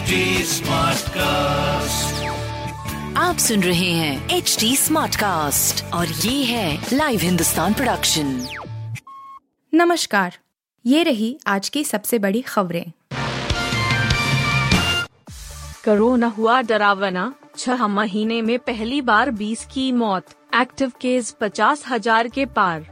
HD Smartcast. आप सुन रहे हैं एच डी स्मार्ट कास्ट और ये है लाइव हिंदुस्तान प्रोडक्शन नमस्कार ये रही आज की सबसे बड़ी खबरें। कोरोना हुआ डरावना छह महीने में पहली बार 20 की मौत एक्टिव केस पचास हज़ार के पार।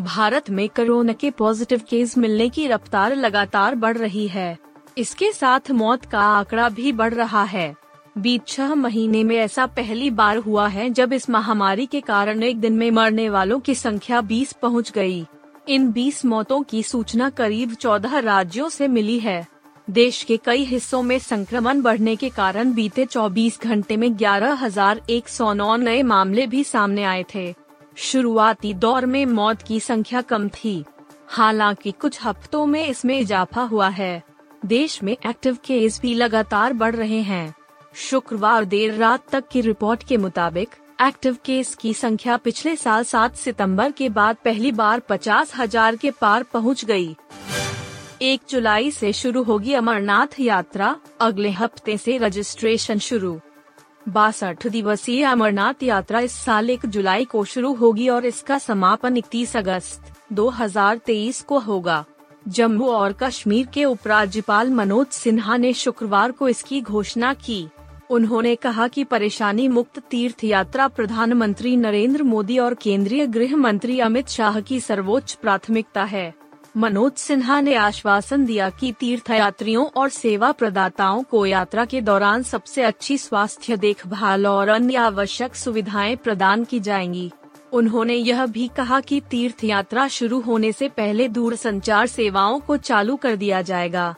भारत में कोरोना के पॉजिटिव केस मिलने की रफ्तार लगातार बढ़ रही है। इसके साथ मौत का आंकड़ा भी बढ़ रहा है। बीत छह महीने में ऐसा पहली बार हुआ है जब इस महामारी के कारण एक दिन में मरने वालों की संख्या 20 पहुँच गई। इन 20 मौतों की सूचना करीब 14 राज्यों से मिली है। देश के कई हिस्सों में संक्रमण बढ़ने के कारण बीते 24 घंटे में 11,109 नए मामले भी सामने आए थे। शुरुआती दौर में मौत की संख्या कम थी। हालाँकि कुछ हफ्तों में इसमें इजाफा हुआ है। देश में एक्टिव केस भी लगातार बढ़ रहे हैं। शुक्रवार देर रात तक की रिपोर्ट के मुताबिक, एक्टिव केस की संख्या पिछले साल 7 सितंबर के बाद पहली बार पचास हज़ार के पार पहुँच गई। एक जुलाई से शुरू होगी अमरनाथ यात्रा, अगले हफ़्ते से रजिस्ट्रेशन शुरू। बासठ दिवसीय अमरनाथ यात्रा इस साल एक जुलाई को शुरू होगी और इसका समापन 31 अगस्त 2023 को होगा। जम्मू और कश्मीर के उपराज्यपाल मनोज सिन्हा ने शुक्रवार को इसकी घोषणा की। उन्होंने कहा कि परेशानी मुक्त तीर्थ यात्रा प्रधानमंत्री नरेंद्र मोदी और केंद्रीय गृह मंत्री अमित शाह की सर्वोच्च प्राथमिकता है। मनोज सिन्हा ने आश्वासन दिया कि तीर्थ यात्रियों और सेवा प्रदाताओं को यात्रा के दौरान सबसे अच्छी स्वास्थ्य देखभाल और अन्य आवश्यक सुविधाएँ प्रदान की जाएँगी। उन्होंने यह भी कहा कि तीर्थ यात्रा शुरू होने से पहले दूर संचार सेवाओं को चालू कर दिया जाएगा।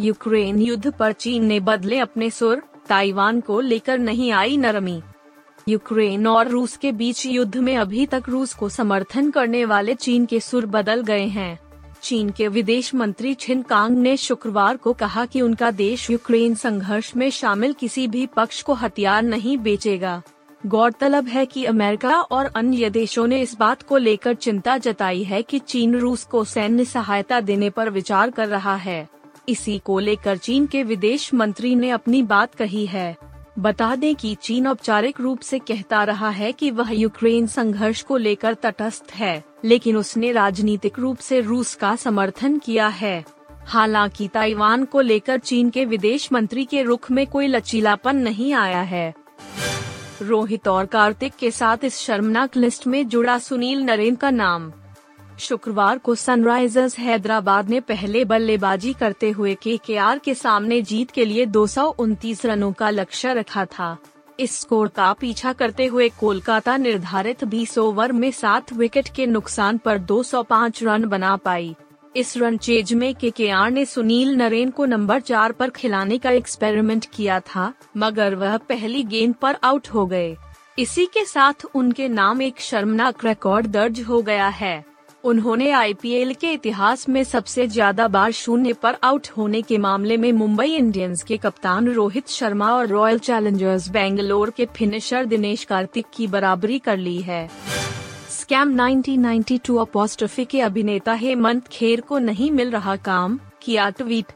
यूक्रेन युद्ध पर चीन ने बदले अपने सुर, ताइवान को लेकर नहीं आई नरमी। यूक्रेन और रूस के बीच युद्ध में अभी तक रूस को समर्थन करने वाले चीन के सुर बदल गए हैं। चीन के विदेश मंत्री छिन कांग ने शुक्रवार को कहा कि उनका देश यूक्रेन संघर्ष में शामिल किसी भी पक्ष को हथियार नहीं बेचेगा। गौरतलब है कि अमेरिका और अन्य देशों ने इस बात को लेकर चिंता जताई है कि चीन रूस को सैन्य सहायता देने पर विचार कर रहा है। इसी को लेकर चीन के विदेश मंत्री ने अपनी बात कही है। बता दें कि चीन औपचारिक रूप से कहता रहा है कि वह यूक्रेन संघर्ष को लेकर तटस्थ है, लेकिन उसने राजनीतिक रूप से रूस का समर्थन किया है। हालाँकि ताइवान को लेकर चीन के विदेश मंत्री के रुख में कोई लचीलापन नहीं आया है। रोहित और कार्तिक के साथ इस शर्मनाक लिस्ट में जुड़ा सुनील नरेन का नाम। शुक्रवार को सनराइजर्स हैदराबाद ने पहले बल्लेबाजी करते हुए के के आर के सामने जीत के लिए दो सौ उनतीस रनों का लक्ष्य रखा था। इस स्कोर का पीछा करते हुए कोलकाता निर्धारित 20 ओवर में सात विकेट के नुकसान पर 205 रन बना पाई। इस रन चेज में के के आर ने सुनील नरेन को नंबर चार पर खिलाने का एक्सपेरिमेंट किया था, मगर वह पहली गेंद पर आउट हो गए। इसी के साथ उनके नाम एक शर्मनाक रिकॉर्ड दर्ज हो गया है। उन्होंने आईपीएल के इतिहास में सबसे ज़्यादा बार शून्य पर आउट होने के मामले में मुंबई इंडियंस के कप्तान रोहित शर्मा और रॉयल चैलेंजर्स बेंगलोर के फिनिशर दिनेश कार्तिक की बराबरी कर ली है। स्कैम 1992 अपोस्ट्रफी के अभिनेता हेमंत खेर को नहीं मिल रहा काम किया ट्वीट।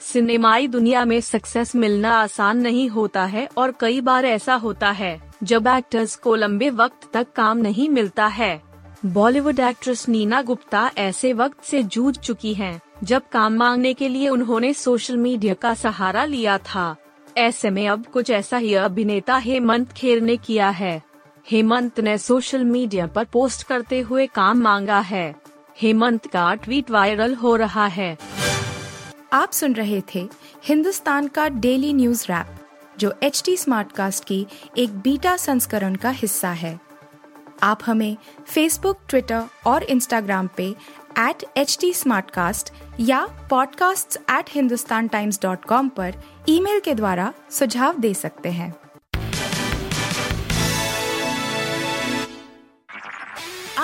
सिनेमाई दुनिया में सक्सेस मिलना आसान नहीं होता है और कई बार ऐसा होता है जब एक्टर्स को लंबे वक्त तक काम नहीं मिलता है। बॉलीवुड एक्ट्रेस नीना गुप्ता ऐसे वक्त से जूझ चुकी हैं, जब काम मांगने के लिए उन्होंने सोशल मीडिया का सहारा लिया था। ऐसे में अब कुछ ऐसा ही अभिनेता हेमंत खेर ने किया है। हेमंत ने सोशल मीडिया पर पोस्ट करते हुए काम मांगा है। हेमंत का ट्वीट वायरल हो रहा है। आप सुन रहे थे हिंदुस्तान का डेली न्यूज़ रैप, जो एच टी स्मार्ट कास्ट की एक बीटा संस्करण का हिस्सा है। आप हमें फेसबुक ट्विटर और इंस्टाग्राम पे एट एच टी या podcasts@hindustantimes.com पर ईमेल के द्वारा सुझाव दे सकते हैं।